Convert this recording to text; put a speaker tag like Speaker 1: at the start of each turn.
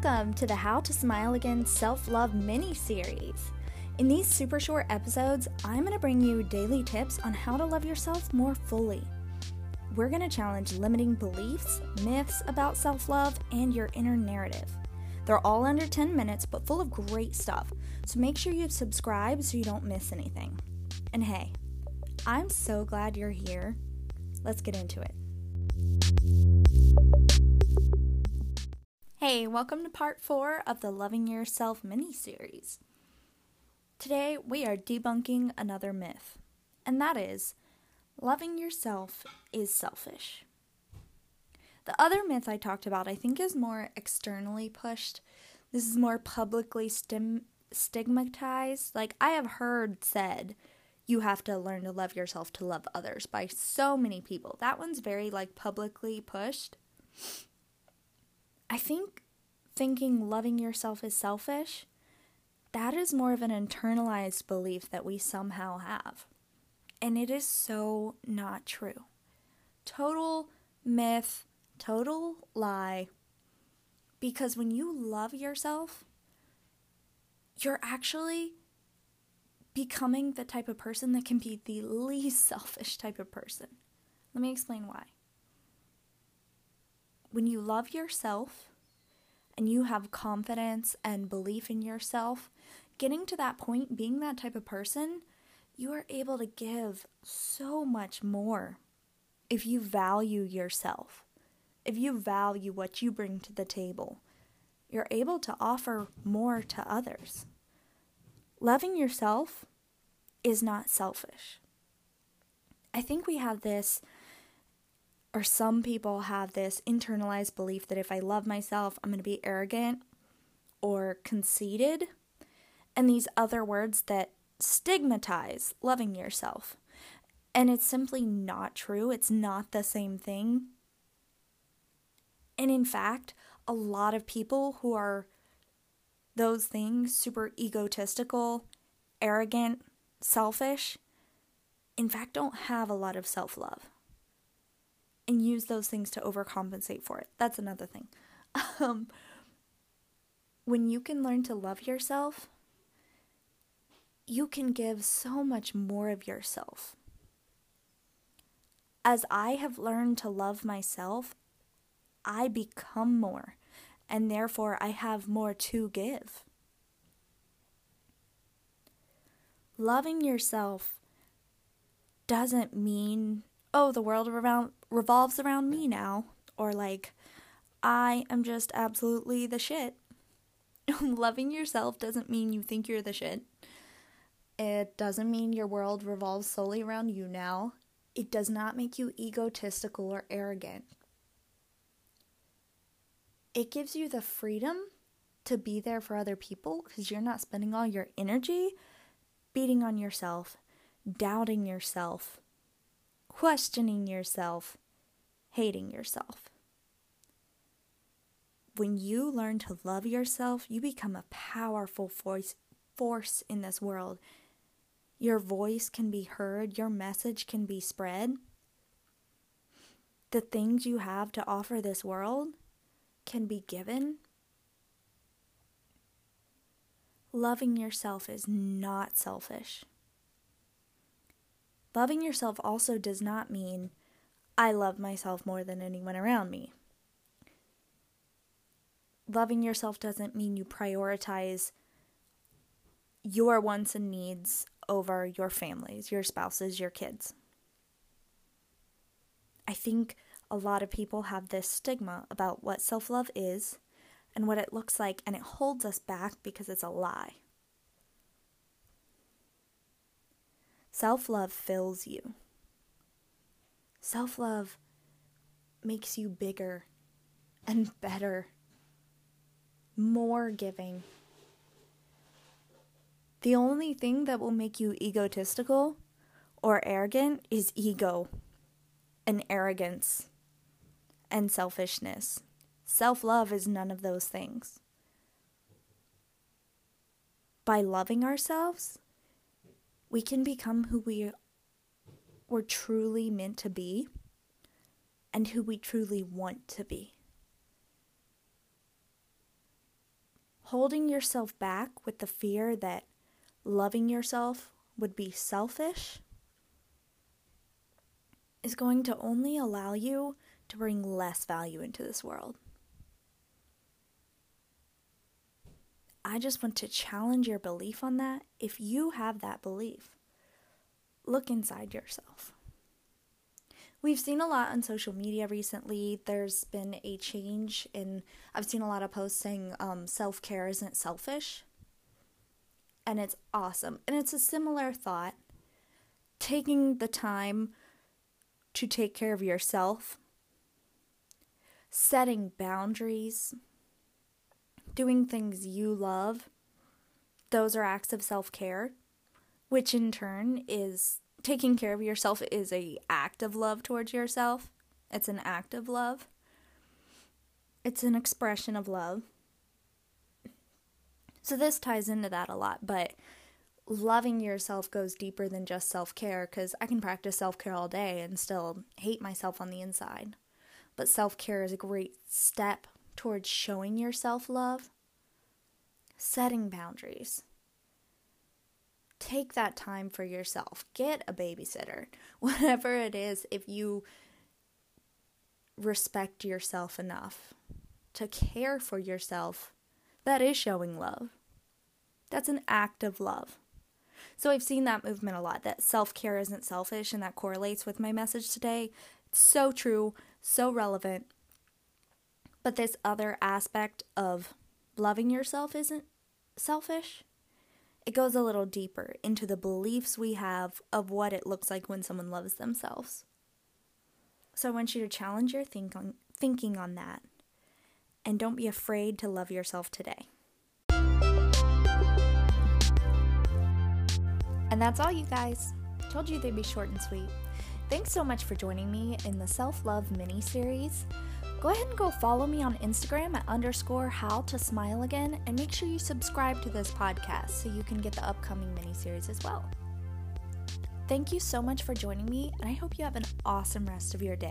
Speaker 1: Welcome to the How to Smile Again Self Love mini series. In these super short episodes, I'm going to bring you daily tips on how to love yourself more fully. We're going to challenge limiting beliefs, myths about self love, and your inner narrative. They're all under 10 minutes, but full of great stuff, so make sure you subscribe so you don't miss anything. And hey, I'm so glad you're here. Let's get into it. Hey, welcome to part four of the Loving Yourself mini series. Today we are debunking another myth, and that is loving yourself is selfish. The other myth I talked about, I think, is more externally pushed. This is more publicly stim- stigmatized. Like, I have heard said, you have to learn to love yourself to love others by so many people. That one's very, like, publicly pushed. I think thinking loving yourself is selfish, that is more of an internalized belief that we somehow have. And it is so not true. Total myth, total lie. Because when you love yourself, you're actually becoming the type of person that can be the least selfish type of person. Let me explain why when you love yourself and you have confidence and belief in yourself, getting to that point, being that type of person, you are able to give so much more if you value yourself, if you value what you bring to the table. You're able to offer more to others. Loving yourself is not selfish. I think we have this or some people have this internalized belief that if I love myself, I'm going to be arrogant or conceited, and these other words that stigmatize loving yourself. And it's simply not true. It's not the same thing. And in fact, a lot of people who are those things super egotistical, arrogant, selfish in fact, don't have a lot of self love and use those things to overcompensate for it. That's another thing. Um, when you can learn to love yourself, you can give so much more of yourself. As I have learned to love myself, I become more, and therefore I have more to give. Loving yourself doesn't mean oh, the world around revolves around me now, or like I am just absolutely the shit. Loving yourself doesn't mean you think you're the shit. It doesn't mean your world revolves solely around you now. It does not make you egotistical or arrogant. It gives you the freedom to be there for other people because you're not spending all your energy beating on yourself, doubting yourself, questioning yourself, hating yourself. When you learn to love yourself, you become a powerful voice, force in this world. Your voice can be heard, your message can be spread. The things you have to offer this world can be given. Loving yourself is not selfish. Loving yourself also does not mean I love myself more than anyone around me. Loving yourself doesn't mean you prioritize your wants and needs over your families, your spouses, your kids. I think a lot of people have this stigma about what self love is and what it looks like, and it holds us back because it's a lie. Self love fills you. Self love makes you bigger and better, more giving. The only thing that will make you egotistical or arrogant is ego and arrogance and selfishness. Self love is none of those things. By loving ourselves, we can become who we were truly meant to be and who we truly want to be. holding yourself back with the fear that loving yourself would be selfish is going to only allow you to bring less value into this world. I just want to challenge your belief on that. If you have that belief, look inside yourself. We've seen a lot on social media recently. There's been a change in, I've seen a lot of posts saying um, self care isn't selfish. And it's awesome. And it's a similar thought. Taking the time to take care of yourself, setting boundaries, doing things you love, those are acts of self care, which in turn is taking care of yourself is a act of love towards yourself. It's an act of love. It's an expression of love. So this ties into that a lot, but loving yourself goes deeper than just self-care cuz I can practice self-care all day and still hate myself on the inside. But self-care is a great step towards showing yourself love, setting boundaries, take that time for yourself. Get a babysitter. Whatever it is, if you respect yourself enough to care for yourself, that is showing love. That's an act of love. So I've seen that movement a lot that self care isn't selfish, and that correlates with my message today. It's so true, so relevant. But this other aspect of loving yourself isn't selfish it goes a little deeper into the beliefs we have of what it looks like when someone loves themselves. So I want you to challenge your think on, thinking on that. And don't be afraid to love yourself today. And that's all, you guys. Told you they'd be short and sweet. Thanks so much for joining me in the Self Love mini series go ahead and go follow me on Instagram at underscore how to smile again and make sure you subscribe to this podcast so you can get the upcoming mini series as well. Thank you so much for joining me, and I hope you have an awesome rest of your day.